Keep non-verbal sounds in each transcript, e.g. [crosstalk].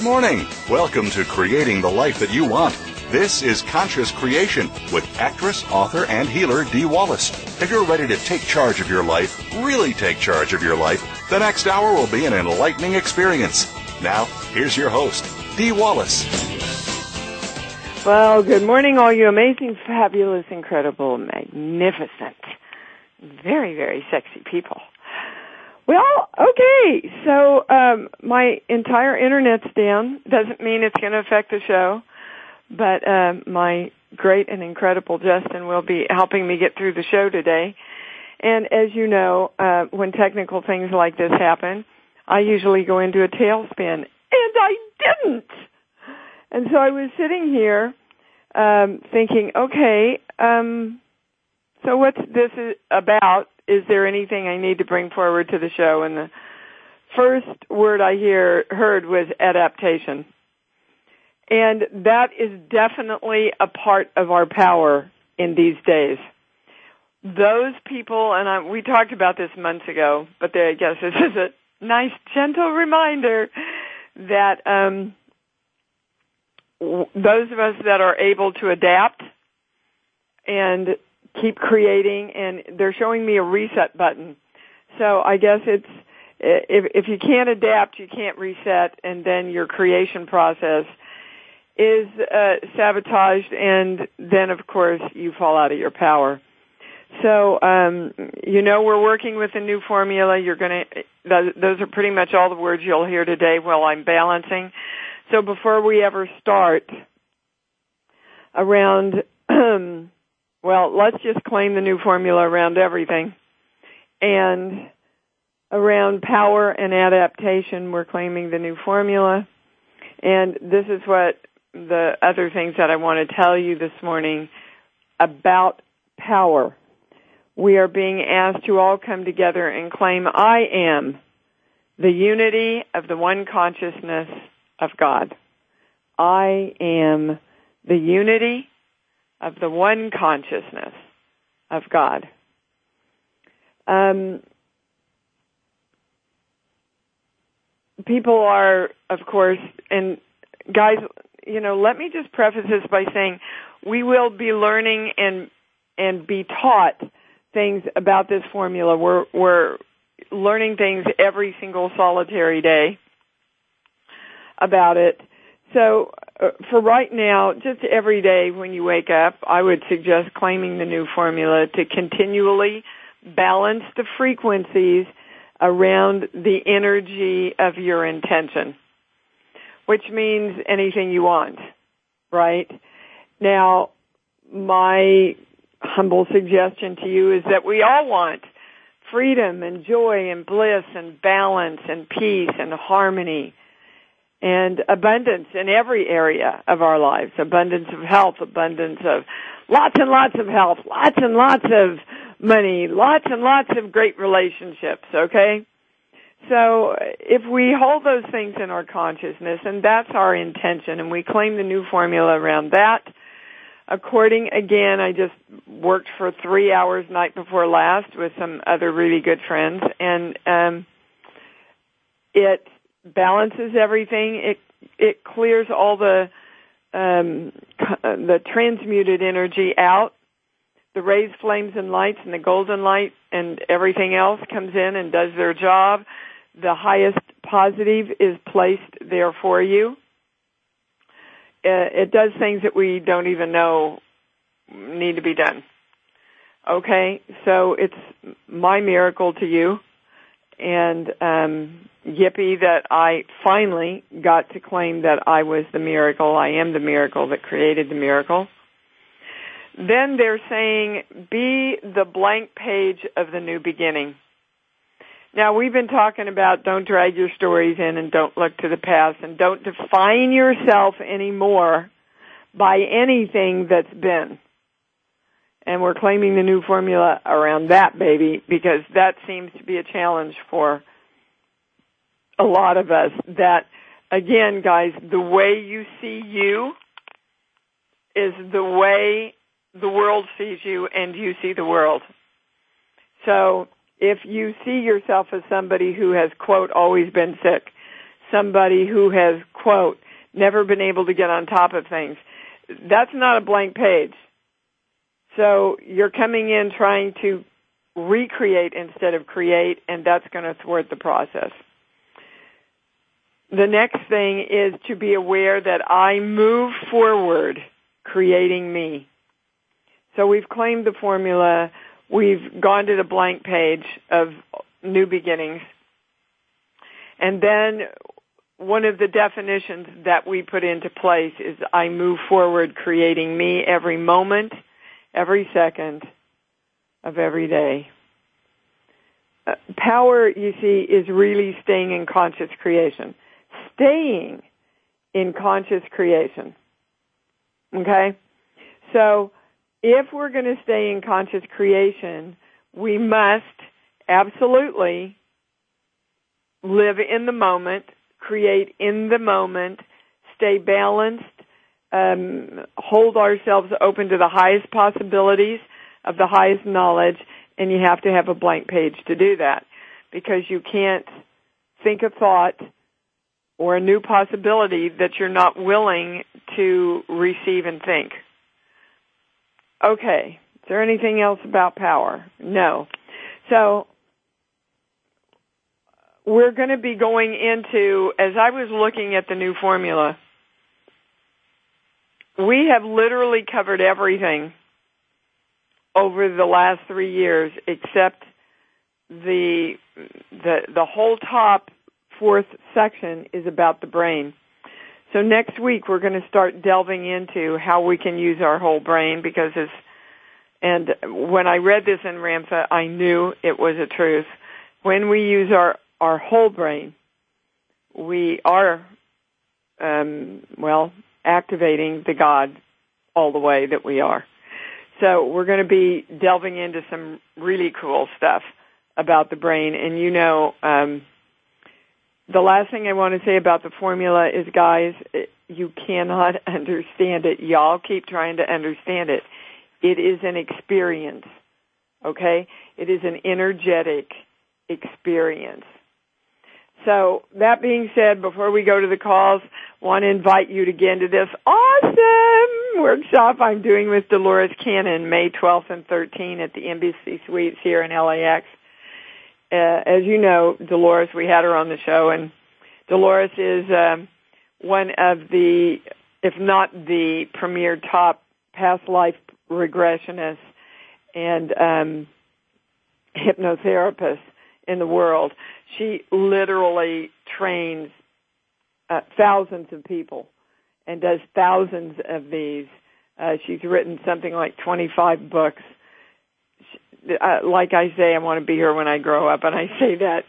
Good morning. Welcome to Creating the Life That You Want. This is Conscious Creation with actress, author, and healer Dee Wallace. If you're ready to take charge of your life, really take charge of your life, the next hour will be an enlightening experience. Now, here's your host, Dee Wallace. Well, good morning, all you amazing, fabulous, incredible, magnificent, very, very sexy people. Well, okay. So um, my entire internet's down. Doesn't mean it's going to affect the show, but uh, my great and incredible Justin will be helping me get through the show today. And as you know, uh, when technical things like this happen, I usually go into a tailspin, and I didn't. And so I was sitting here um, thinking, okay, um, so what's this about? Is there anything I need to bring forward to the show? And the first word I hear heard was adaptation. And that is definitely a part of our power in these days. Those people, and I, we talked about this months ago, but they, I guess this is a nice, gentle reminder that um, those of us that are able to adapt and keep creating and they're showing me a reset button. So I guess it's, if, if you can't adapt, you can't reset and then your creation process is uh, sabotaged and then of course you fall out of your power. So, um, you know, we're working with a new formula. You're going to, those are pretty much all the words you'll hear today while I'm balancing. So before we ever start around, [clears throat] Well, let's just claim the new formula around everything. And around power and adaptation, we're claiming the new formula. And this is what the other things that I want to tell you this morning about power. We are being asked to all come together and claim I am the unity of the one consciousness of God. I am the unity of the one consciousness of God. Um, people are, of course, and guys, you know, let me just preface this by saying we will be learning and and be taught things about this formula. We're we're learning things every single solitary day about it. So Uh, for right now, just every day when you wake up, I would suggest claiming the new formula to continually balance the frequencies around the energy of your intention, which means anything you want, right? Now, my humble suggestion to you is that we all want freedom and joy and bliss and balance and peace and harmony and abundance in every area of our lives. Abundance of health, abundance of lots and lots of health, lots and lots of money, lots and lots of great relationships, okay? So if we hold those things in our consciousness, and that's our intention, and we claim the new formula around that, according, again, I just worked for three hours night before last with some other really good friends, and um, it balances everything. It it clears all the um, the transmuted energy out. The rays, flames, and lights, and the golden light, and everything else comes in and does their job. The highest positive is placed there for you. Uh, it does things that we don't even know need to be done. Okay, so it's my miracle to you, and um, yippee that I finally got to claim that I was the miracle. I am the miracle that created the miracle. Then they're saying, be the blank page of the new beginning. Now we've been talking about don't drag your stories in and don't look to the past and don't define yourself anymore by anything that's been. And we're claiming the new formula around that baby because that seems to be a challenge for a lot of us that again guys the way you see you is the way the world sees you and you see the world so if you see yourself as somebody who has quote always been sick somebody who has, quote, never been able to get on top of things. That's not a blank page. So you're coming in trying to recreate instead of create, and that's going to thwart the process. The next thing is to be aware that I move forward creating me. So we've claimed the formula. We've gone to the blank page of new beginnings. And then one of the definitions that we put into place is I move forward creating me every moment, every second of every day. Uh, power, you see, is really staying in conscious creation. Staying in conscious creation. Okay? So, if we're going to stay in conscious creation, we must absolutely live in the moment, create in the moment, stay balanced, um, hold ourselves open to the highest possibilities of the highest knowledge, and you have to have a blank page to do that because you can't think a thought or a new possibility that you're not willing to receive and think. Okay. Is there anything else about power? No. So we're going to be going into, as I was looking at the new formula, we have literally covered everything over the last three years except the, the, the whole top fourth section is about the brain. So next week we're going to start delving into how we can use our whole brain because it's, and when I read this in Ramtha, I knew it was a truth. When we use our, our whole brain, we are, um, well, activating the God all the way that we are. So we're going to be delving into some really cool stuff about the brain. And you know, um, the last thing I want to say about the formula is, guys, you cannot [laughs] understand it. Y'all keep trying to understand it. It is an experience. Okay? It is an energetic experience. So that being said, before we go to the calls, want to invite you again to this awesome workshop I'm doing with Dolores Cannon May 12th and 13th at the Embassy Suites here in LAX. Uh, as you know, Dolores, we had her on the show, and Dolores is um, one of the, if not the premier top past life regressionists and um, hypnotherapists in the world. She literally trains uh, thousands of people and does thousands of these. Uh, she's written something like 25 books. She, uh, like I say, I want to be here when I grow up, and I say that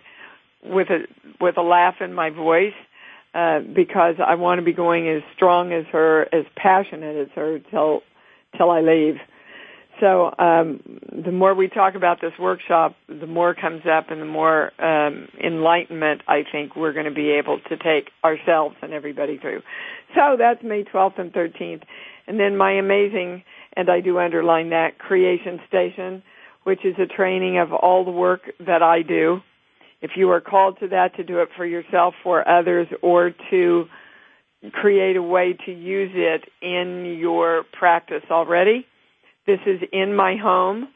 with a with a laugh in my voice uh, because I want to be going as strong as her, as passionate as her till till I leave. So um, the more we talk about this workshop, the more comes up, and the more um, enlightenment I think we're going to be able to take ourselves and everybody through. So that's May 12th and 13th, and then my amazing, and I do underline that, Creation Station, which is a training of all the work that I do. If you are called to that, to do it for yourself, for others, or to create a way to use it in your practice already this is in my home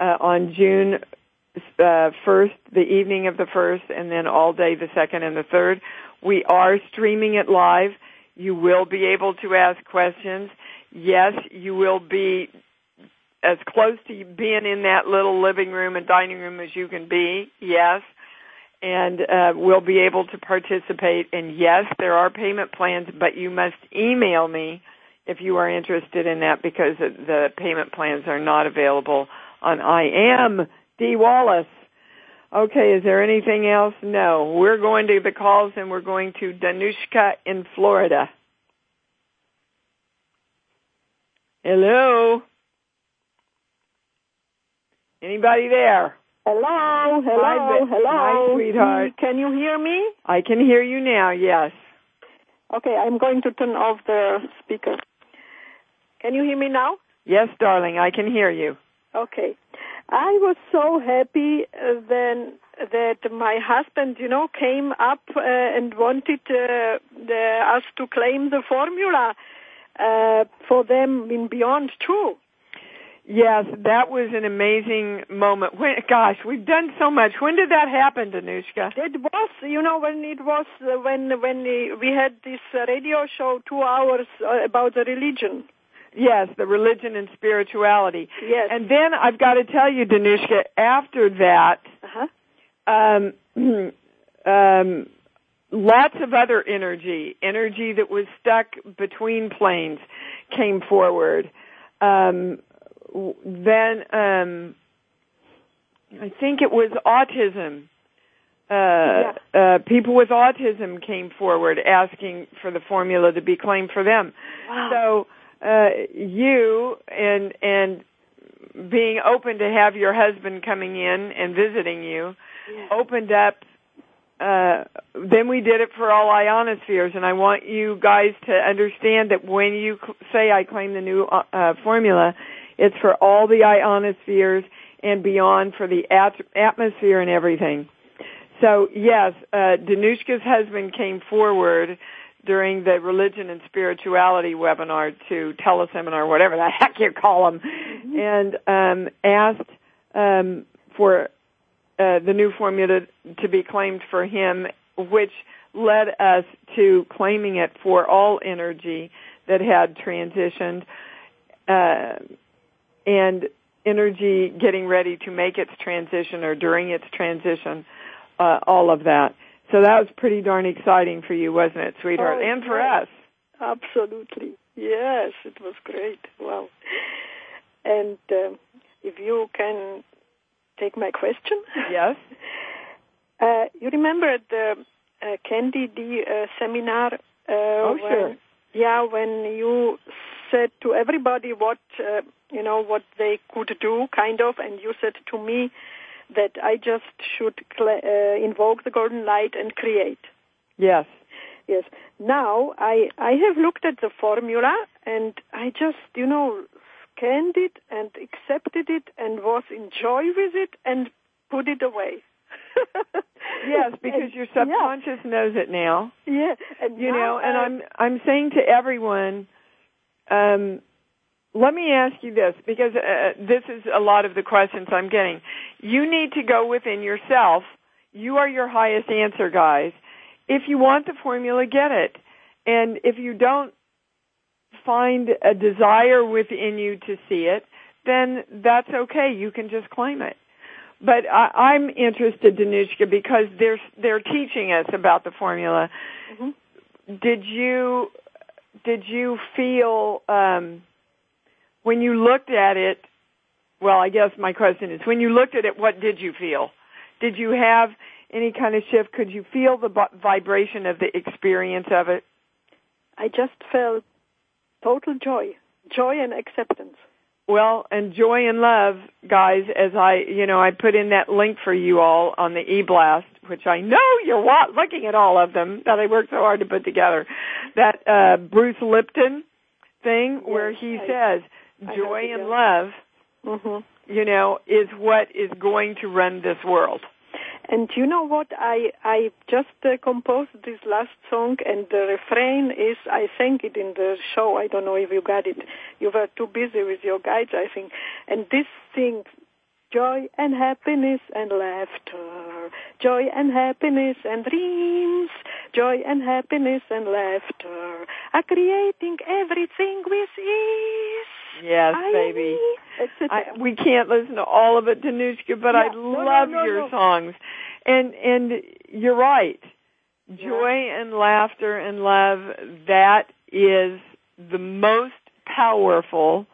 uh, on June uh, 1st, the evening of the 1st, and then all day the 2nd and the 3rd. We are streaming it live. You will be able to ask questions. Yes, you will be as close to being in that little living room and dining room as you can be. Yes. And uh, we'll be able to participate. And yes, there are payment plans, but you must email me if you are interested in that because the payment plans are not available on I am D Wallace. Okay, is there anything else? No. We're going to the calls and we're going to Danushka in Florida. Hello? Anybody there? Hello, hello, Hi, hello. Hi, sweetheart. Can you hear me? I can hear you now, yes. Okay, I'm going to turn off the speaker. Can you hear me now? Yes, darling, I can hear you. Okay. I was so happy uh, then that my husband, you know, came up uh, and wanted uh, the, us to claim the formula uh, for them in Beyond too. Yes, that was an amazing moment. When, gosh, we've done so much. When did that happen, Danushka? It was, you know, when it was uh, when when we had this uh, radio show, two hours uh, about the religion. Yes, the religion and spirituality. Yes. And then I've got to tell you, Danushka, after that, uh-huh. um, [clears throat] um, lots of other energy, energy that was stuck between planes, came forward. Um, then um, I think it was autism. Uh, yeah. uh, people with autism came forward asking for the formula to be claimed for them. Wow. So uh, you and and being open to have your husband coming in and visiting you yeah. opened up. Uh, then we did it for all ionospheres, and I want you guys to understand that when you cl- say I claim the new uh, uh, formula, it's for all the ionospheres and beyond for the at- atmosphere and everything. So yes, uh, Danushka's husband came forward during the religion and spirituality webinar to teleseminar, whatever the heck you call them, Mm-hmm. and um, asked um, for uh, the new formula to be claimed for him, which led us to claiming it for all energy that had transitioned. Uh, and energy getting ready to make its transition or during its transition, uh, all of that. So that was pretty darn exciting for you, wasn't it, sweetheart? Oh, and for yes. us. Absolutely. Yes, it was great. Wow. And um, if you can take my question. Yes. [laughs] Uh, you remember the uh, Candy D uh, seminar? Uh, Oh, when, sure. Yeah, when you said to everybody what uh, you know what they could do, kind of, and you said to me that I just should cl- uh, invoke the golden light and create. Yes. Yes. Now I I have looked at the formula and I just you know scanned it and accepted it and was in joy with it and put it away. [laughs] Yes, because And- your subconscious knows it now. Yeah, and you now, know, and I'm I'm saying to everyone, um, let me ask you this because uh, this is a lot of the questions I'm getting. You need to go within yourself. You are your highest answer, guys. If you want the formula, get it. And if you don't find a desire within you to see it, then that's okay. You can just claim it. But I, I'm interested, Danushka, because they're they're teaching us about the formula. Mhm. Did you did you feel um, when you looked at it? Well, I guess my question is, when you looked at it, what did you feel? Did you have any kind of shift? Could you feel the vibration of the experience of it? I just felt total joy, joy and acceptance. Well, and joy and love, guys, as I, you know, I put in that link for you all on the e-blast, which I know you're wa- looking at all of them that I worked so hard to put together. That, uh, Bruce Lipton thing where he says, joy and love, hmm you know, is what is going to run this world. And you know what? I I just uh, composed this last song, and the refrain is I sang it in the show. I don't know if you got it. You were too busy with your guides, I think. And this thing, joy and happiness and laughter, joy and happiness and dreams, joy and happiness and laughter are creating everything with ease. Yes, I- baby. [laughs] I, we can't listen to all of it, Danushka, but I Yeah, no, no, love no, your songs. And and you're right. Joy and laughter and love, that is the most powerful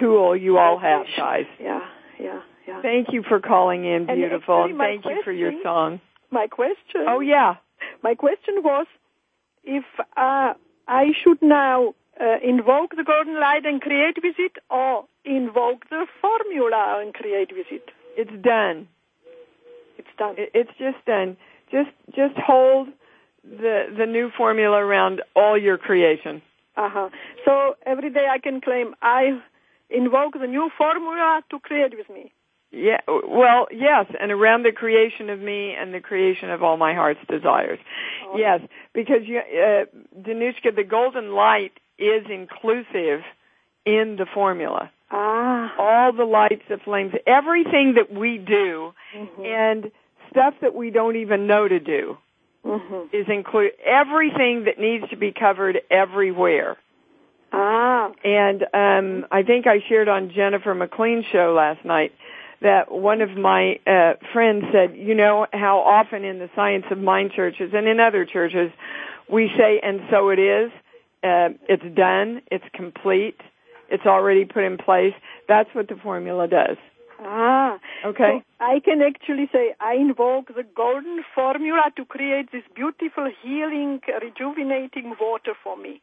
tool you all have, guys. Yeah, yeah, yeah. Thank you for calling in, beautiful, and my thank you for your song. My question. Oh yeah. My question was if uh, I should now uh, invoke the golden light and create with it, or invoke the formula and create with it. It's done. It's done. It's just done. Just just hold the the new formula around all your creation. Uh-huh. So every day I can claim I invoke the new formula to create with me. Yeah, well, yes, and around the creation of me and the creation of all my heart's desires. Oh. Yes, because you, uh, Danushka, the golden light is inclusive in the formula. Ah. All the lights, the flames, everything that we do, mm-hmm. and stuff that we don't even know to do, mm-hmm. is include everything that needs to be covered everywhere. Ah. And um, I think I shared on Jennifer McLean's show last night that one of my uh, friends said, you know how often in the Science of Mind churches and in other churches we say, and so it is, uh, it's done, it's complete, it's already put in place. That's what the formula does. Ah, okay. So I can actually say I invoke the golden formula to create this beautiful, healing, rejuvenating water for me.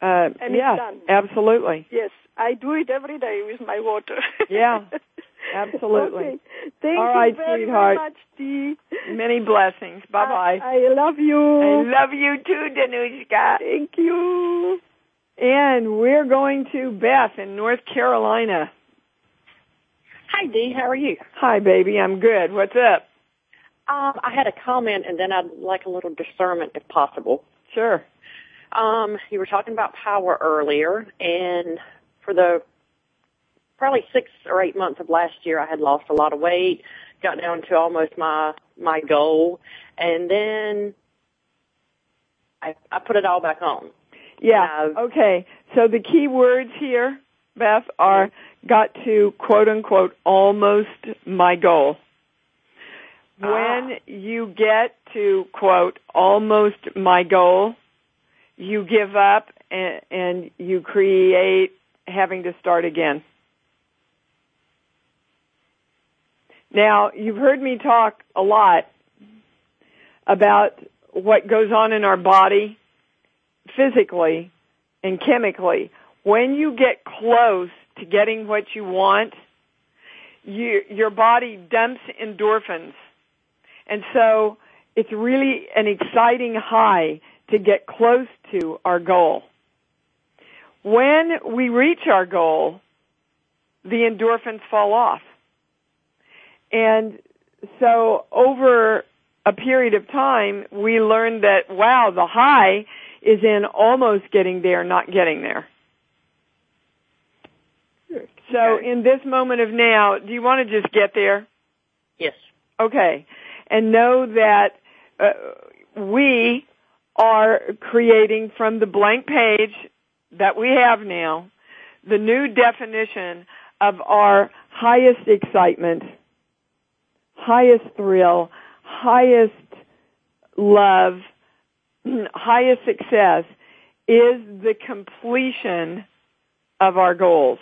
Uh, and yeah, absolutely. Yes, I do it every day with my water. yeah, [laughs] absolutely. Okay. Thank All you right, very, sweetheart. very much, Dee. Many blessings. Bye bye. I, I love you. I love you too, Danushka. Thank you. And we're going to Beth in North Carolina. Hi, Dee. How are you? Hi, baby. I'm good. What's up? Um, I had a comment, and then I'd like a little discernment, if possible. Sure. Um, you were talking about power earlier, and for the probably six or eight months of last year, I had lost a lot of weight, got down to almost my my goal, and then I I put it all back on. Yeah. Okay. So the key words here, Beth, are got to quote unquote almost my goal. When ah. you get to quote almost my goal, you give up and, and you create having to start again. Now, you've heard me talk a lot about what goes on in our body physically and chemically. When you get close to getting what you want, you, your body dumps endorphins. And so it's really an exciting high to get close to our goal. When we reach our goal, the endorphins fall off. And so over a period of time, we learned that, wow, the high is in almost getting there, not getting there. So in this moment of now, do you want to just get there? Yes. Okay. And know that uh, we are creating from the blank page that we have now the new definition of our highest excitement, highest thrill, highest love, [clears throat] highest success is the completion of our goals.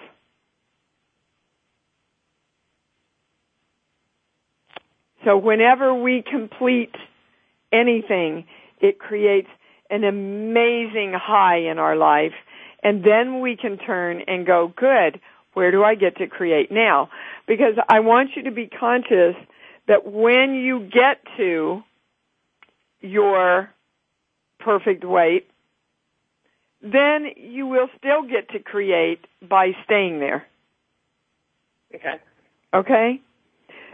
So whenever we complete anything, it creates an amazing high in our life and then we can turn and go, good, where do I get to create now? Because I want you to be conscious that when you get to your perfect weight, then you will still get to create by staying there. Okay. Okay?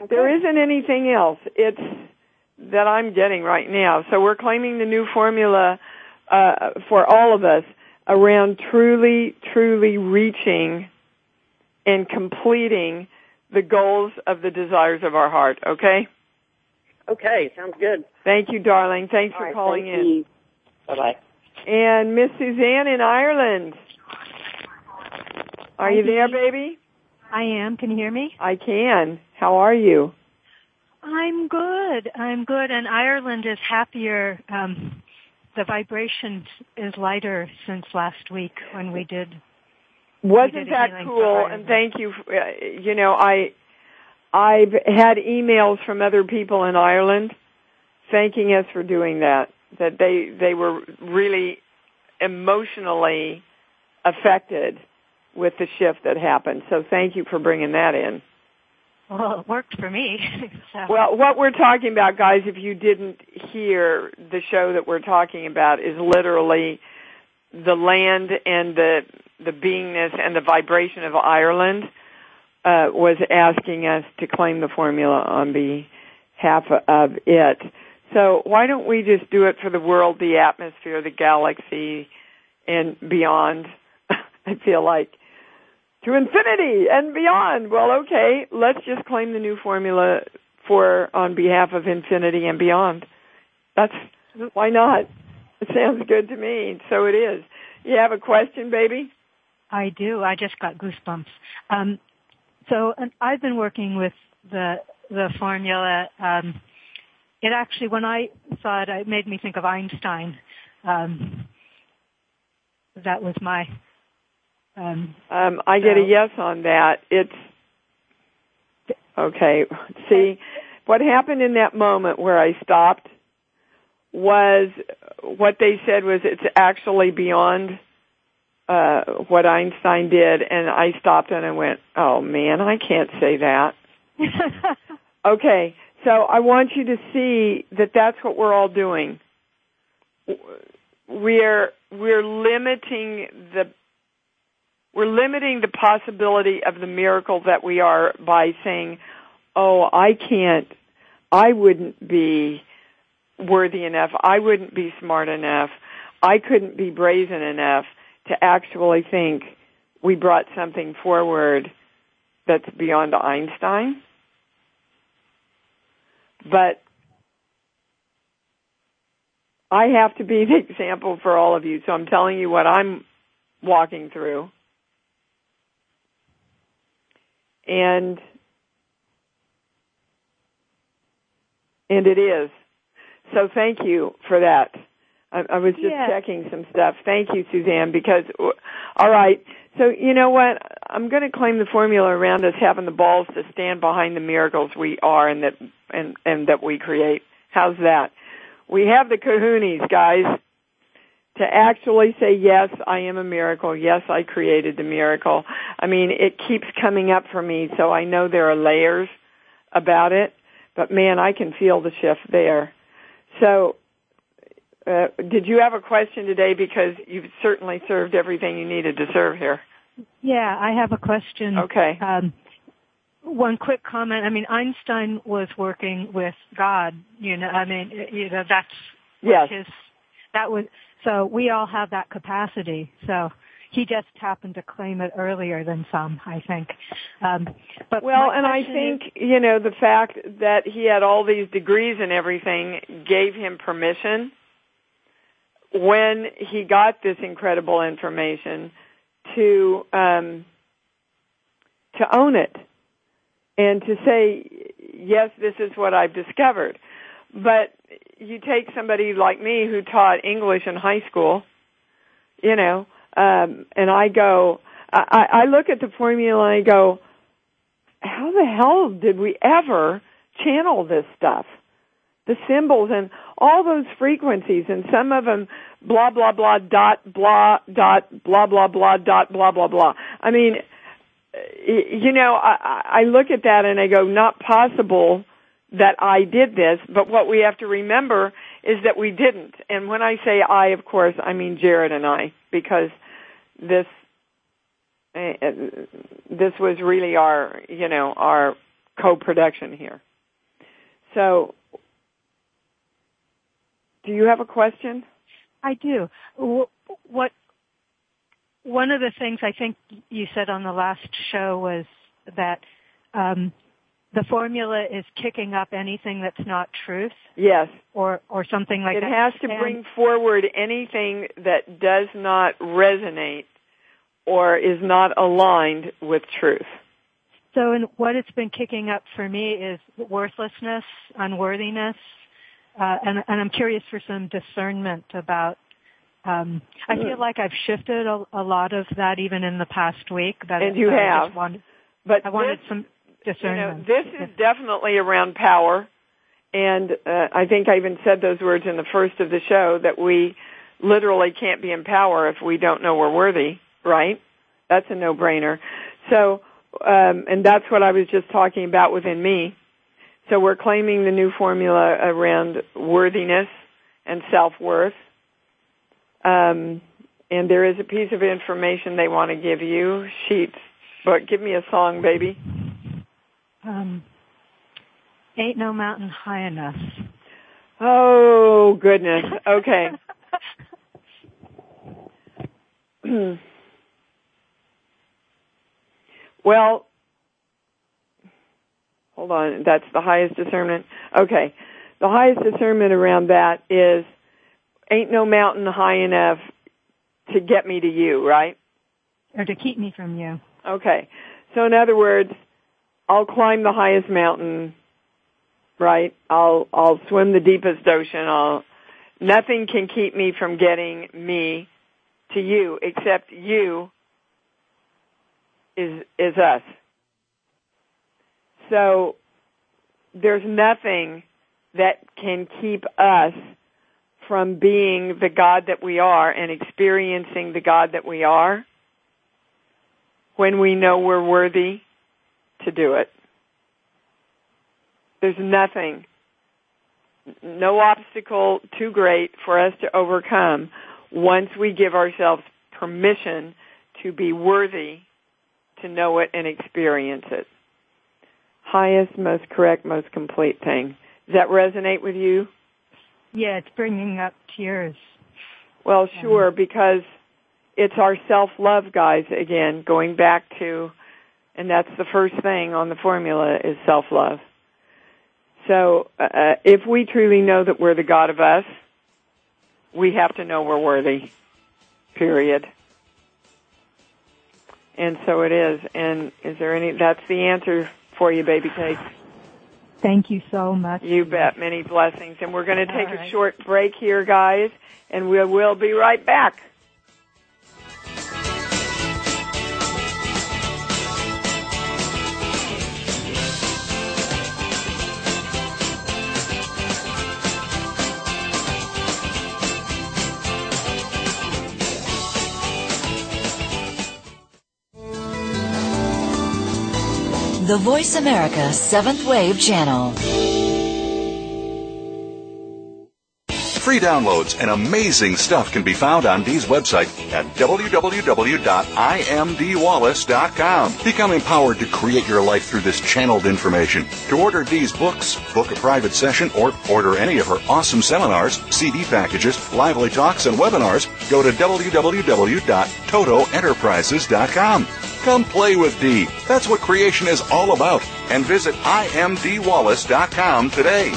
okay. There isn't anything else. It's that I'm getting right now. So we're claiming the new formula uh, for all of us around truly, truly reaching and completing the goals of the desires of our heart. Okay. Okay, sounds good. Thank you, darling. Thanks all for right, calling thank in. Bye bye. And Miss Suzanne in Ireland. Are Hi, you there, baby? I am. Can you hear me? I can. How are you? I'm good. I'm good. And Ireland is happier. Um, the vibration is lighter since last week when we did. Wasn't that cool? And thank you. Uh, you know, I I've had emails from other people in Ireland thanking us for doing that. That they they were really emotionally affected with the shift that happened. So thank you for bringing that in. Well, it worked for me. [laughs] so. Well, what we're talking about, guys, if you didn't hear the show that we're talking about, is literally the land and the the beingness and the vibration of Ireland uh, was asking us to claim the formula on behalf of it. So why don't we just do it for the world, the atmosphere, the galaxy, and beyond? [laughs] I feel like to infinity and beyond. Well, okay, let's just claim the new formula for on behalf of infinity and beyond. That's why not? It sounds good to me. So it is. You have a question, baby? I do. I just got goosebumps. Um, so I've been working with the the formula. Um, it actually, when I saw it, it made me think of Einstein. Um, that was my. Um, um, I get so. a yes on that. It's okay. [laughs] See, what happened in that moment where I stopped was what they said was it's actually beyond uh what Einstein did and I stopped and I went, "Oh man, I can't say that." [laughs] okay, so I want you to see that that's what we're all doing. We're we're limiting the we're limiting the possibility of the miracle that we are by saying, "Oh, I can't I wouldn't be worthy enough. I wouldn't be smart enough. I couldn't be brazen enough to actually think we brought something forward that's beyond Einstein. But I have to be the example for all of you, so I'm telling you what I'm walking through. And and it is. So thank you for that. I, I was just yeah. checking some stuff. Thank you, Suzanne, because, uh, all right. So you know what? I'm going to claim the formula around us having the balls to stand behind the miracles we are and that, and, and that we create. How's that? We have the kahunas, guys, to actually say, yes, I am a miracle. Yes, I created the miracle. I mean, it keeps coming up for me, so I know there are layers about it, but man, I can feel the shift there. So, uh, did you have a question today? Because you've certainly served everything you needed to serve here. Yeah, I have a question. Okay. Um, one quick comment. I mean, Einstein was working with God. You know, I mean, you know, that's yes. his. That was so. We all have that capacity. So he just happened to claim it earlier than some, I think. Um, but well, and I think is, you know the fact that he had all these degrees and everything gave him permission when he got this incredible information to um, to own it and to say, yes, this is what I've discovered. But you take somebody like me who taught English in high school, you know, um, and I go, I, I look at the formula and I go, how the hell did we ever channel this stuff? The symbols and all those frequencies and some of them blah blah blah dot blah dot blah blah blah dot blah blah blah. I mean, you know, I, I look at that and I go, not possible that I did this, but what we have to remember is that we didn't. And when I say I, of course, I mean Jared and I, because this uh, this was really our you know our co-production here. So, do you have a question? I do. What one of the things I think you said on the last show was that um, the formula is kicking up anything that's not truth. Yes. Or or something like it that. It has to and bring forward anything that does not resonate or is not aligned with truth. So and what it's been kicking up for me is worthlessness, unworthiness, uh, and, and I'm curious for some discernment about um, I feel like I've shifted a, a, lot of that even in the past week. That and you have. I wanted, but I wanted this, some discernment. You know, this is definitely around power. And uh, I think I even said those words in the first of the show that we literally can't be in power if we don't know we're worthy, right? That's a no-brainer. So, um, and that's what I was just talking about within me. So we're claiming the new formula around worthiness and self-worth. Um, and there is a piece of information they want to give you. Sheets. But give me a song, baby. Um, ain't no mountain high enough. Oh goodness. Okay. [laughs] [clears throat] well, hold on. That's the highest discernment. Okay. The highest discernment around that is ain't no mountain high enough to get me to you, right? Or to keep me from you. Okay. So in other words, I'll climb the highest mountain, right? I'll I'll swim the deepest ocean. I'll nothing can keep me from getting me to you except you is is us. So there's nothing that can keep us from being the God that we are and experiencing the God that we are when we know we're worthy to do it. There's nothing, no obstacle too great for us to overcome once we give ourselves permission to be worthy to know it and experience it. Highest, most correct, most complete thing. Does that resonate with you? Yeah, it's bringing up tears. Well, sure, because it's our self-love, guys, again, going back to, and that's the first thing on the formula is self-love. So, uh, if we truly know that we're the God of us, we have to know we're worthy. Period. And so it is. And is there any, that's the answer for you, baby cake. Thank you so much. You bet. Many blessings. And we're going to take All a short break here, guys, and we will be right back. The Voice America Seventh Wave Channel. Free downloads and amazing stuff can be found on Dee's website at www.imdwallace.com. Become empowered to create your life through this channeled information. To order Dee's books, book a private session, or order any of her awesome seminars, CD packages, lively talks, and webinars, go to www.totoenterprises.com. Come play with Dee. That's what creation is all about. And visit imdwallace.com today.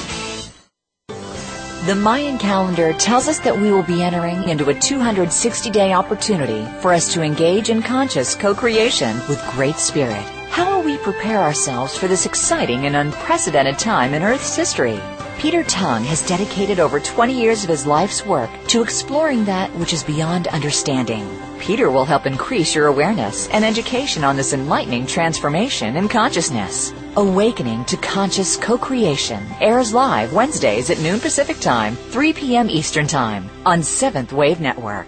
The Mayan calendar tells us that we will be entering into a 260 day opportunity for us to engage in conscious co creation with Great Spirit. How will we prepare ourselves for this exciting and unprecedented time in Earth's history? Peter Tung has dedicated over 20 years of his life's work to exploring that which is beyond understanding. Peter will help increase your awareness and education on this enlightening transformation in consciousness. Awakening to Conscious Co-Creation airs live Wednesdays at noon Pacific Time, 3 p.m. Eastern Time on Seventh Wave Network.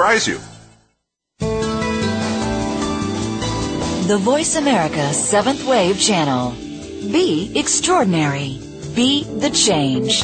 you. The Voice America Seventh Wave Channel. Be extraordinary. Be the change.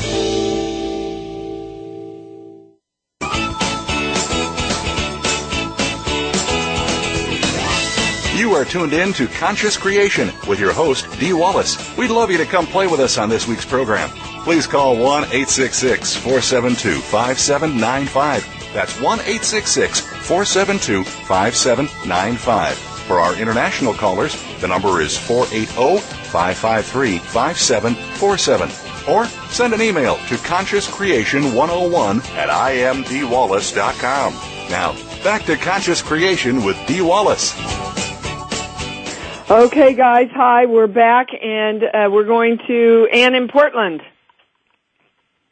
You are tuned in to Conscious Creation with your host, Dee Wallace. We'd love you to come play with us on this week's program. Please call 1 866 472 5795. That's 1 866 472 5795. For our international callers, the number is 480 553 5747. Or send an email to consciouscreation101 at imdwallace.com. Now, back to Conscious Creation with Dee Wallace. Okay, guys. Hi, we're back, and uh, we're going to Anne in Portland.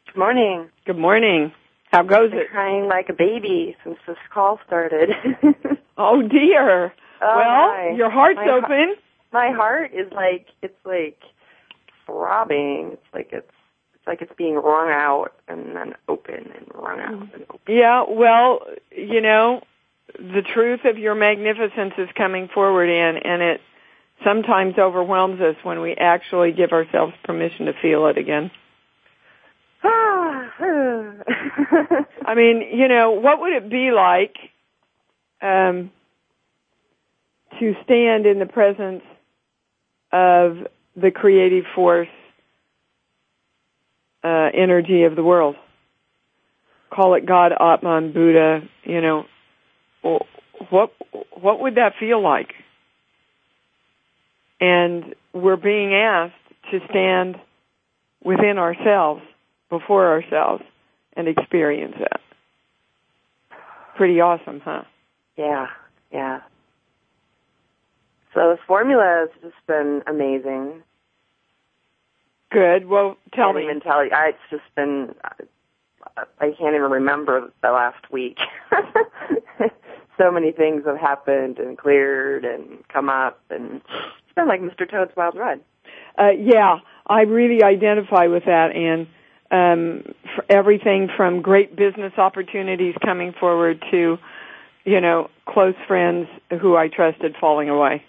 Good morning. Good morning. How goes Been it? crying like a baby since this call started. [laughs] Oh dear. Oh, well, my. your heart's My open. My heart is like it's like throbbing. It's like it's it's like it's being wrung out and then open and wrung out and open. Yeah, well, you know, the truth of your magnificence is coming forward in and it sometimes overwhelms us when we actually give ourselves permission to feel it again. [laughs] I mean, you know, what would it be like um, to stand in the presence of the creative force uh, energy of the world? Call it God, Atman, Buddha. You know, what what would that feel like? And we're being asked to stand within ourselves, before ourselves, and experience it. Pretty awesome, huh? Yeah, yeah. So this formula has just been amazing. Good. Well, tell can't me. even tell you. I, it's just been. I can't even remember the last week. [laughs] so many things have happened and cleared and come up, and it's been like Mr. Toad's Wild Ride. Uh, yeah, I really identify with that, and um, for everything from great business opportunities coming forward to, you know, close friends who I trusted falling away.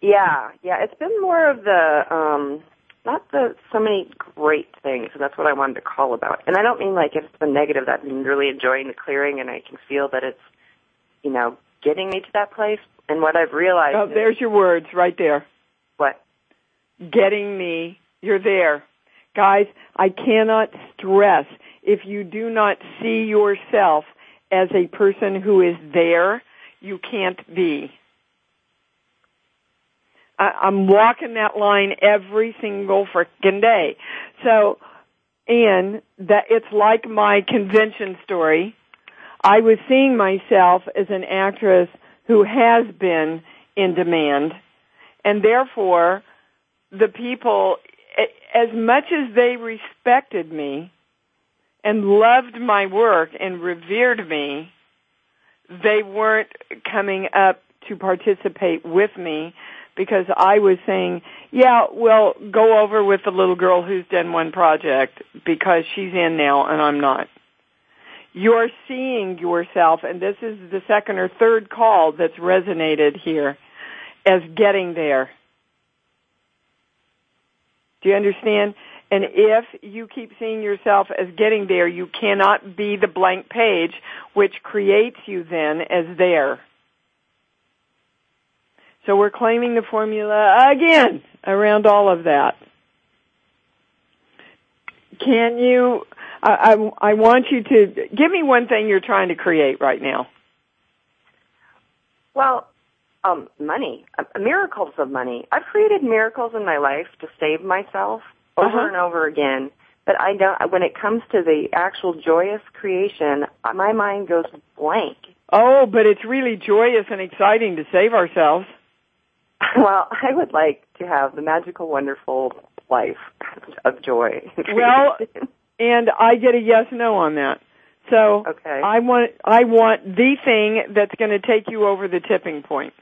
Yeah, yeah. It's been more of the um not the so many great things, and that's what I wanted to call about. And I don't mean like if it's negative. That I'm really enjoying the clearing, and I can feel that it's, you know, getting me to that place. And what I've realized. Oh, is, there's your words right there. what? Getting me. You're there. Guys, I cannot stress if you do not see yourself as a person who is there, you can't be. I, I'm walking that line every single frickin' day. So, and that it's like my convention story. I was seeing myself as an actress who has been in demand, and therefore, the people, as much as they respected me and loved my work and revered me, they weren't coming up to participate with me because I was saying, yeah, well, go over with the little girl who's done one project because she's in now and I'm not. You're seeing yourself, and this is the second or third call that's resonated here, as getting there. Do you understand? And if you keep seeing yourself as getting there, you cannot be the blank page, which creates you then as there. So we're claiming the formula again around all of that. Can you, I, I, I want you to, give me one thing you're trying to create right now. Well, um, money, uh, miracles of money. I've created miracles in my life to save myself over Uh-huh. and over again. But I don't. When it comes to the actual joyous creation, uh, my mind goes blank. Oh, but it's really joyous and exciting to save ourselves. [laughs] [laughs] Well, I would like to have the magical, wonderful life of joy. [laughs] Well, and I get a yes no on that. So okay. I want I want the thing that's going to take you over the tipping point.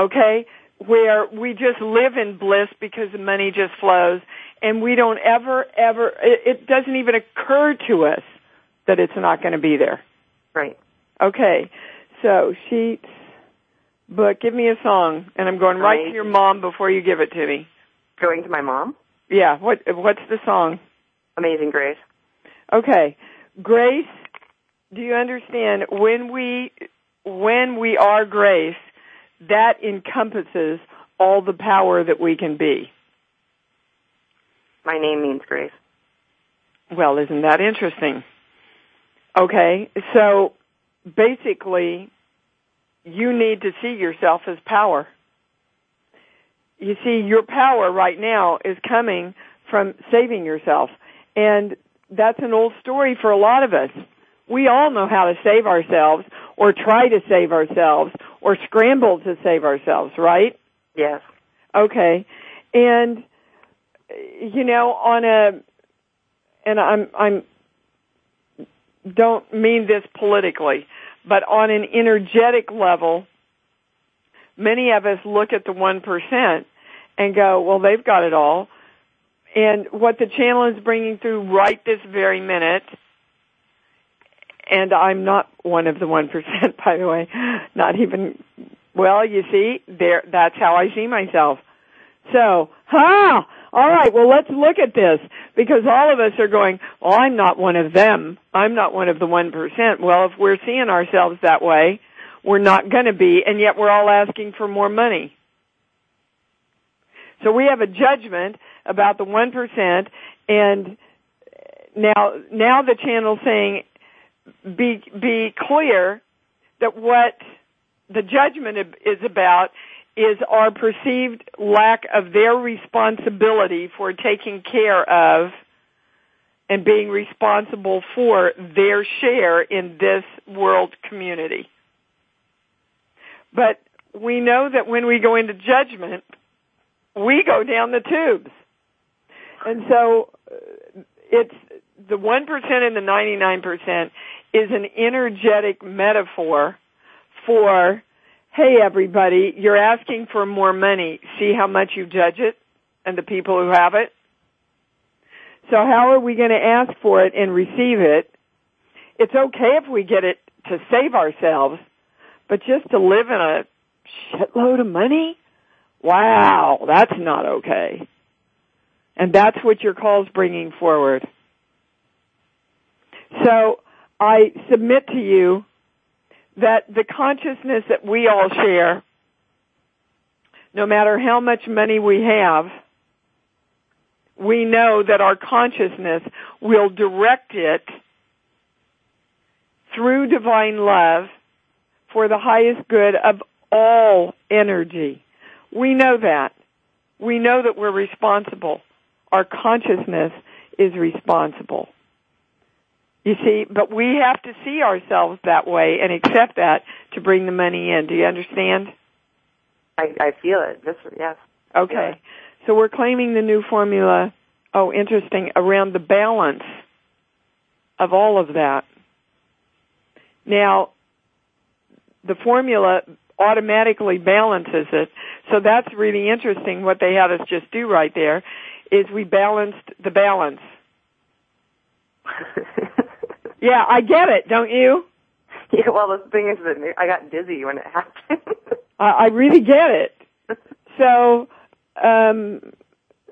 Okay? Where we just live in bliss because the money just flows and we don't ever ever it, it doesn't even occur to us that it's not going to be there. right. Okay. So, sheets book, give me a song and I'm going right to your mom before you give it to me. Going to my mom. Yeah, what what's the song? Amazing Grace. Okay. Grace, do you understand when we when we are grace, that encompasses all the power that we can be. My name means grace. Well, isn't that interesting? Okay. So basically you need to see yourself as power. You see, your power right now is coming from saving yourself. And that's an old story for a lot of us. We all know how to save ourselves or try to save ourselves or scramble to save ourselves, right? Yes. Okay. And you know, on a and I'm I'm don't mean this politically, but on an energetic level, many of us look at the 1% and go, well, they've got it all. And what the channel is bringing through right this very minute, and I'm not one of the 1%, [laughs] by the way, not even, well, you see, there, that's how I see myself. So, ha! All right, well let's look at this because all of us are going, well I'm not one of them. I'm not one of the 1%. Well, if we're seeing ourselves that way, we're not going to be and yet we're all asking for more money. So we have a judgment about the 1% and now, now the channel's saying be, be clear that what the judgment is about is our perceived lack of their responsibility for taking care of and being responsible for their share in this world community. But we know that when we go into judgment, we go down the tubes. And so uh, it's the 1% and the 99% is an energetic metaphor for hey everybody, you're asking for more money. See how much you judge it and the people who have it? So how are we going to ask for it and receive it? It's okay if we get it to save ourselves, but just to live in a shitload of money? Wow, that's not okay. And that's what your call's bringing forward. So I submit to you that the consciousness that we all share, no matter how much money we have, we know that our consciousness will direct it through divine love for the highest good of all energy. We know that. We know that we're responsible. Our consciousness is responsible. You see, but we have to see ourselves that way and accept that to bring the money in. Do you understand? I, I feel it. Just yes. Okay. So we're claiming the new formula. Oh, interesting. Around the balance of all of that. Now, the formula automatically balances it. So that's really interesting. What they had us just do right there is we balanced the balance. [laughs] Yeah, I get it, don't you? [laughs] Yeah, well, the thing is that I got dizzy when it happened. [laughs] I, I really get it. [laughs] So, um,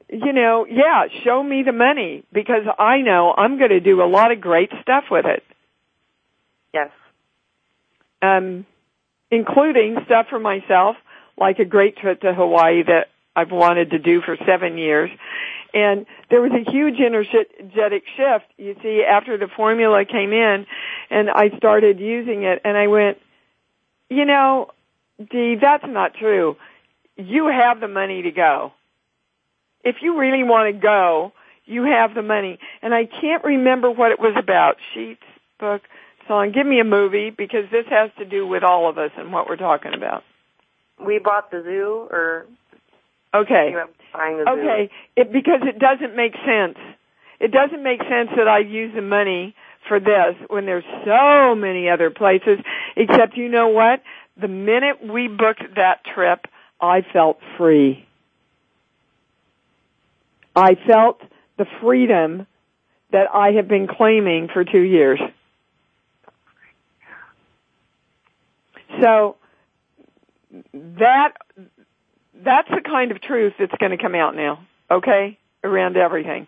you know, yeah, show me the money because I know I'm going to do a lot of great stuff with it. Yes. Um, including stuff for myself, like a great trip to Hawaii that I've wanted to do for seven years, and there was a huge energetic shift, you see, after the formula came in and I started using it and I went, you know, Dee, that's not true. You have the money to go. If you really want to go, you have the money. And I can't remember what it was about. Sheets, book, song. Give me a movie because this has to do with all of us and what we're talking about. We bought the zoo or Okay. Okay. It, because it doesn't make sense. It doesn't make sense that I use the money for this when there's so many other places. Except you know what? The minute we booked that trip, I felt free. I felt the freedom that I have been claiming for two years. So that that's the kind of truth that's going to come out now, okay? Around everything.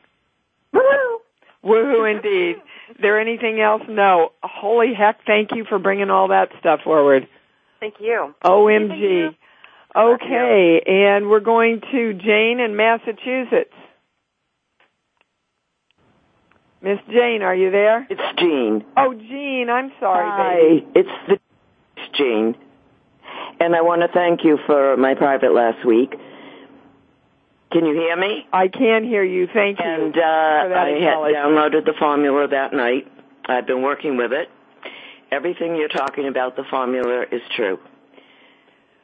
Woohoo! Woohoo indeed. Is [laughs] there anything else? No. Holy heck, thank you for bringing all that stuff forward. Thank you. OMG. Thank you. Okay, and we're going to Jane in Massachusetts. Miss Jane, are you there? It's Jean. Oh, Jean, I'm sorry, Hi, baby. it's the Jean. And I want to thank you for my private last week. Can you hear me? I can hear you. Thank you. And uh, I had downloaded the formula that night. I've been working with it. Everything you're talking about, the formula is true.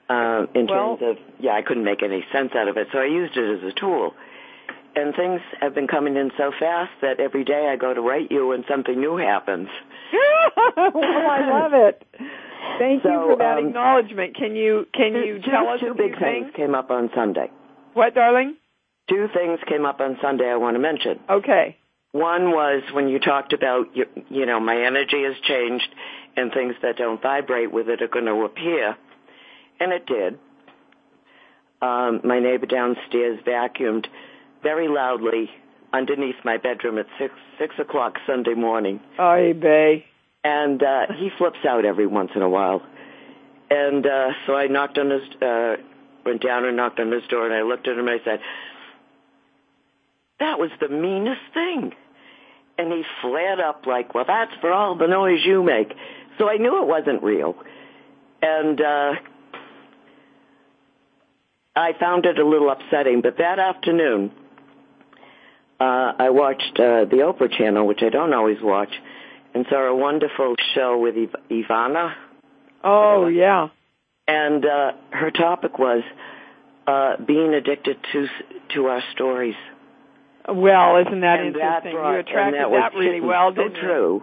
Um, in Well- terms of, yeah, I couldn't make any sense out of it, so I used it as a tool. And things have been coming in so fast that every day I go to write you and something new happens. [laughs] well, I love it. [laughs] Thank so, you for that um, acknowledgement. Can you can you two, tell us two big things came up on Sunday. What, darling? Two things came up on Sunday I want to mention. Okay. One was when you talked about, you, you know, my energy has changed and things that don't vibrate with it are going to appear. And it did. Um, my neighbor downstairs vacuumed very loudly underneath my bedroom at six six o'clock Sunday morning. Ay, bay. And uh, he flips out every once in a while. And uh, so I knocked on his, uh, went down and knocked on his door, and I looked at him and I said, "That was the meanest thing." And he flared up like, "Well, that's for all the noise you make." So I knew it wasn't real, and uh, I found it a little upsetting. But that afternoon, uh, I watched uh, the Oprah channel, which I don't always watch, and saw a wonderful show with Iv- Ivana. Oh, yeah. And uh, her topic was uh, being addicted to to our stories. Well, isn't that and interesting? That brought, you attracted that, that really well, so didn't you? true.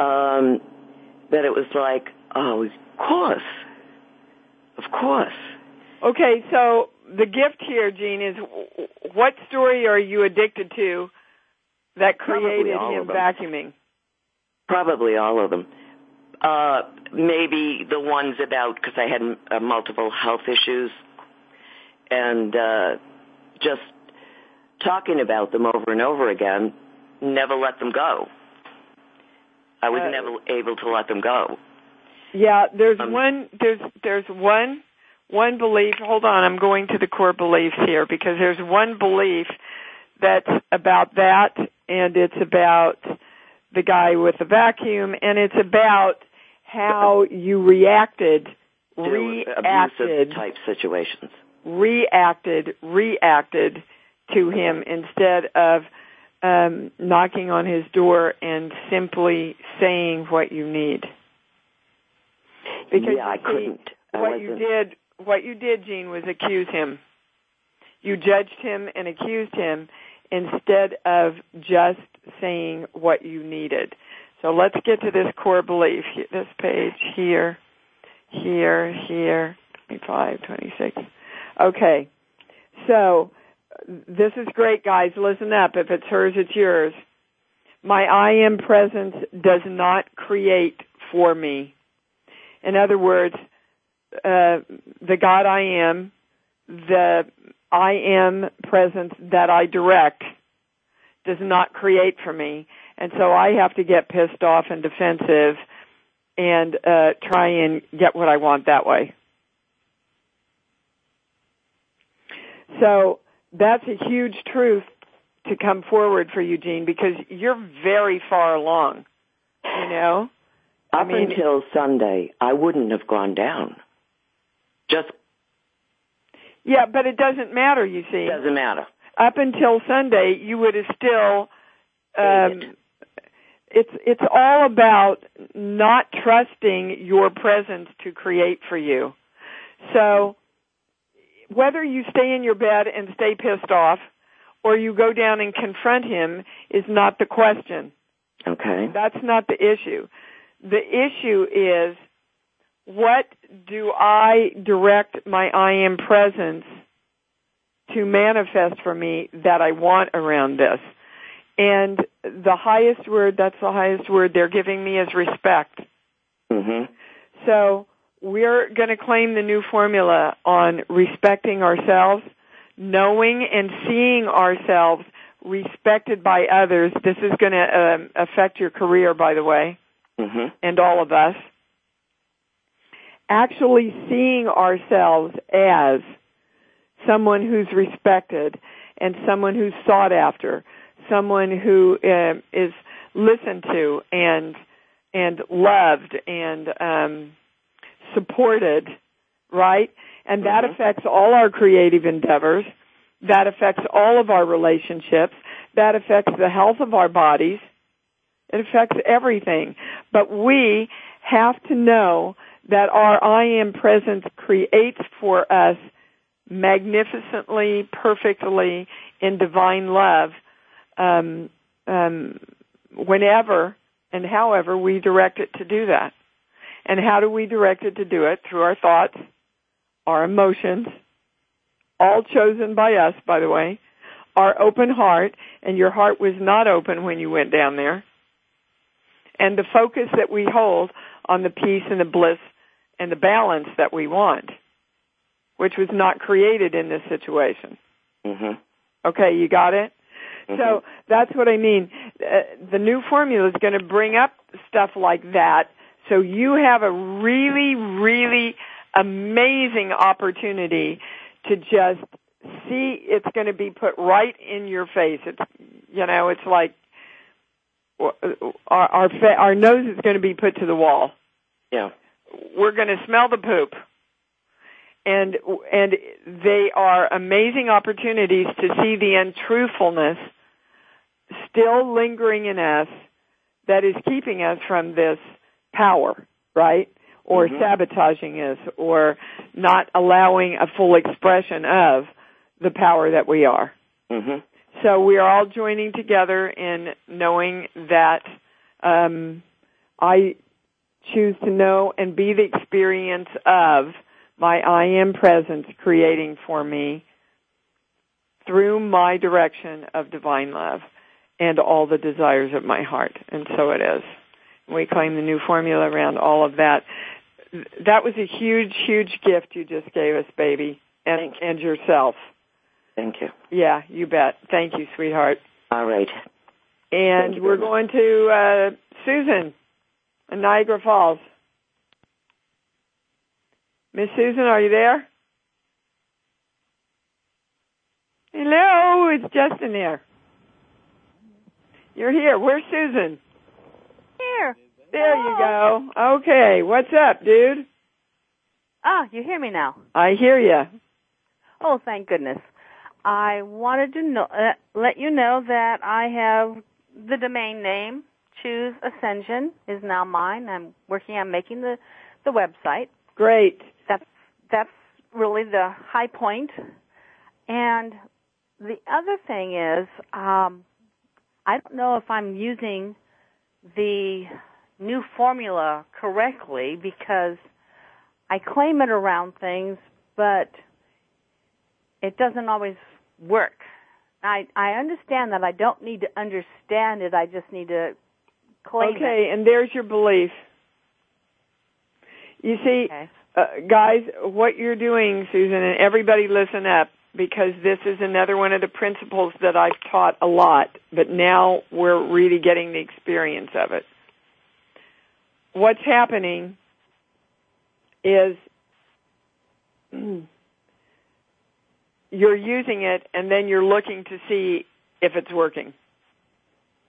Um, that it was like, oh, of course, of course. Okay, so the gift here, Jean, is what story are you addicted to that created him vacuuming? Probably all of them. Uh, maybe the ones about because I had uh, multiple health issues, and uh, just talking about them over and over again, never let them go. I was Uh, never able to let them go. Yeah, there's Um, one there's there's one one belief. Hold on, I'm going to the core beliefs here because there's one belief that's about that and it's about the guy with the vacuum and it's about how you reacted to reacted type situations. reacted reacted to him instead of um knocking on his door and simply saying what you need because yeah, I couldn't. I what you wasn't- did what you did Jean was accuse him you judged him and accused him instead of just saying what you needed. So let's get to this core belief this page here here here 25 26 okay. So this is great guys. Listen up. If it's hers it's yours. My i am presence does not create for me. In other words, uh, the God I am, the I am presence that I direct does not create for me. And so I have to get pissed off and defensive and uh, try and get what I want that way. So that's a huge truth to come forward for you, Jean because you're very far along. You know? I Up mean- until Sunday, I wouldn't have gone down. Just Yeah, but it doesn't matter, you see. doesn't matter. Up until Sunday, you would have still. Um, it's it's all about not trusting your presence to create for you. So whether you stay in your bed and stay pissed off or you go down and confront him is not the question. Okay. That's not the issue. The issue is what do I direct my I am presence to manifest for me that I want around this? And the highest word, that's the highest word they're giving me is respect. Mhm. So we're going to claim the new formula on respecting ourselves, knowing and seeing ourselves respected by others. This is going to um, affect your career, by the way, Mhm. and all of us. Actually seeing ourselves as someone who's respected and someone who's sought after, someone who um, is listened to and and loved and um, supported, right? And that Mhm. affects all our creative endeavors. That affects all of our relationships. That affects the health of our bodies. It affects everything. But we have to know that our I am presence creates for us magnificently, perfectly, in divine love, um, um, whenever and however we direct it to do that. And how do we direct it to do it? Through our thoughts, our emotions, all chosen by us, by the way, our open heart, and your heart was not open when you went down there, and the focus that we hold on the peace and the bliss and the balance that we want, which was not created in this situation. hmm Okay, you got it? So that's what I mean. Uh, the new formula is going to bring up stuff like that. So you have a really, really amazing opportunity to just see it's going to be put right in your face. It's, you know, it's like our our, fa- our nose is going to be put to the wall. Yeah. We're going to smell the poop. And and they are amazing opportunities to see the untruthfulness still lingering in us that is keeping us from this power, right? Or Mhm. sabotaging us or not allowing a full expression of the power that we are. hmm So we are all joining together in knowing that um, I choose to know and be the experience of my I am presence creating for me through my direction of divine love and all the desires of my heart. And so it is. We claim the new formula around all of that. That was a huge, huge gift you just gave us, baby, and, Thank and yourself. Thank you. Yeah, you bet. Thank you, sweetheart. All right. And we're going to uh, Susan in Niagara Falls. Miss Susan, are you there? Hello, it's Justin here. You're here. Where's Susan? Here. There you go. Okay, what's up, dude? Ah, you hear me now. I hear you. Oh, thank goodness. I wanted to know, uh, let you know that I have the domain name. Choose Ascension is now mine. I'm working on making the the website. Great. That's really the high point. And the other thing is, um, I don't know if I'm using the new formula correctly because I claim it around things, but it doesn't always work. I I understand that I don't need to understand it. I just need to claim it Okay, and there's your belief. You see. Okay. Uh, guys, what you're doing, Susan, and everybody listen up, because this is another one of the principles that I've taught a lot, but now we're really getting the experience of it. What's happening is [clears throat] you're using it and then you're looking to see if it's working.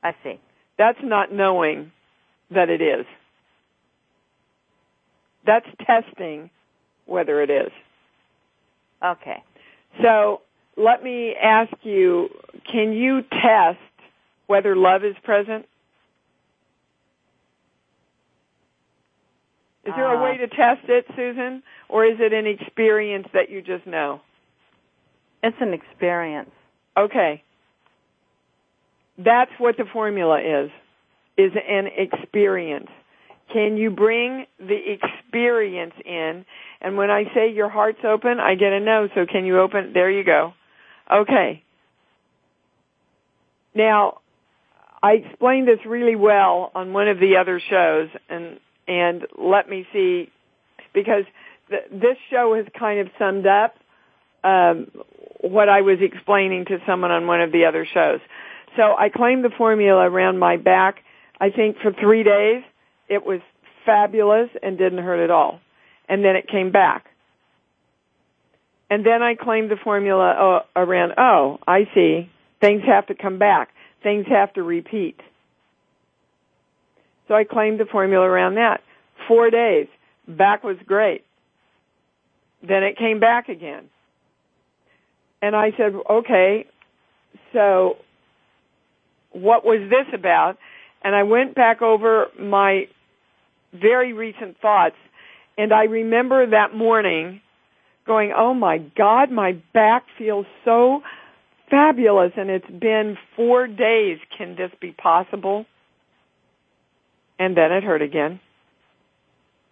I see. That's not knowing that it is. That's testing whether it is. Okay. So let me ask you, can you test whether love is present? Is there a Uh, way to test it, Susan? Or is it an experience that you just know? It's an experience. Okay. That's what the formula is, is an experience. Can you bring the experience in? And when I say your heart's open, I get a no, so can you open? There you go. Okay. Now, I explained this really well on one of the other shows, and and let me see, because th- this show has kind of summed up um, what I was explaining to someone on one of the other shows. So I claimed the formula around my back. I think for three days it was fabulous and didn't hurt at all, and then it came back. And then I claimed the formula uh, around. Oh, I see. Things have to come back. Things have to repeat. So I claimed the formula around that. Four days. Back was great. Then it came back again. And I said, okay, so what was this about? And I went back over my very recent thoughts and I remember that morning going, oh my God, my back feels so fabulous and it's been four days. Can this be possible? And then it hurt again.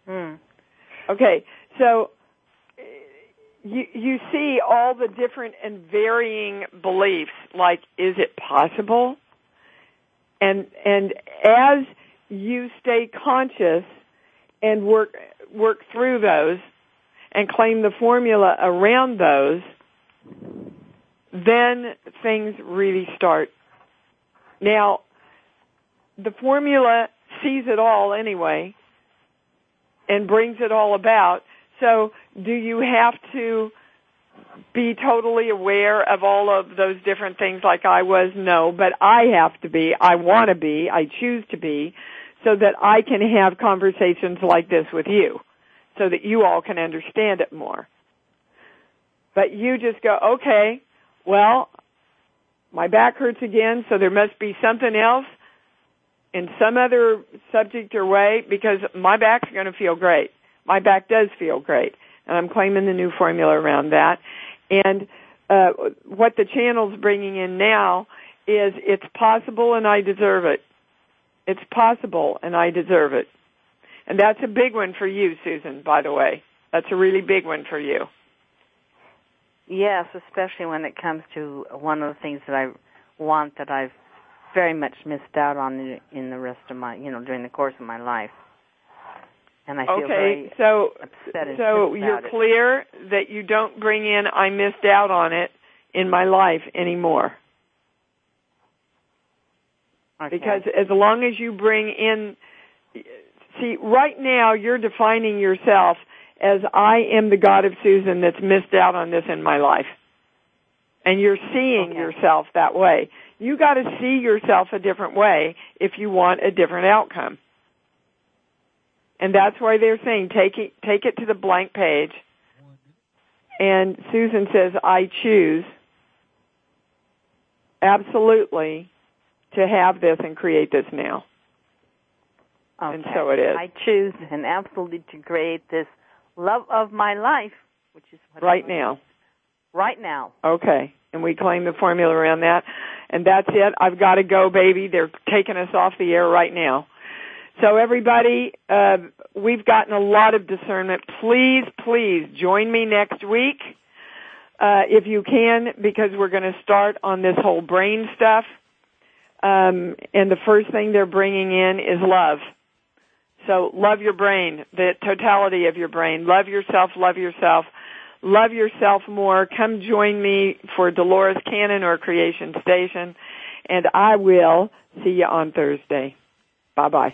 Mm. Okay, so you you see all the different and varying beliefs like is it possible and and as you stay conscious and work work through those and claim the formula around those then things really start now the formula sees it all anyway and brings it all about so do you have to be totally aware of all of those different things like I was? No, but I have to be. I want to be. I choose to be so that I can have conversations like this with you so that you all can understand it more. But you just go, okay, well, my back hurts again, so there must be something else in some other subject or way because my back's going to feel great my back does feel great. And I'm claiming the new formula around that. And uh, what the channel's bringing in now is it's possible and I deserve it. It's possible and I deserve it. And that's a big one for you, Susan, by the way. That's a really big one for you. Yes, especially when it comes to one of the things that I want that I've very much missed out on in the rest of my, you know, during the course of my life and I feel okay, very so upset so you're it. clear that you don't bring in I missed out on it in my life anymore. Okay. Because as long as you bring in see right now you're defining yourself as I am the God of Susan that's missed out on this in my life. And you're seeing Okay. yourself that way. You got to see yourself a different way if you want a different outcome. And that's why they're saying take it, take it to the blank page. And Susan says, I choose absolutely to have this and create this now. and so it is. I choose and absolutely to create this love of my life, which is Right want. now. Right now. Okay. And we claim the formula around that. And that's it. I've got to go, baby. They're taking us off the air right now. So everybody, uh, we've gotten a lot of discernment. Please, please join me next week, uh, if you can, because we're going to start on this whole brain stuff. Um, and the first thing they're bringing in is love. So love your brain, the totality of your brain. Love yourself, love yourself. Love yourself more. Come join me for Dolores Cannon or Creation Station. And I will see you on Thursday. Bye bye.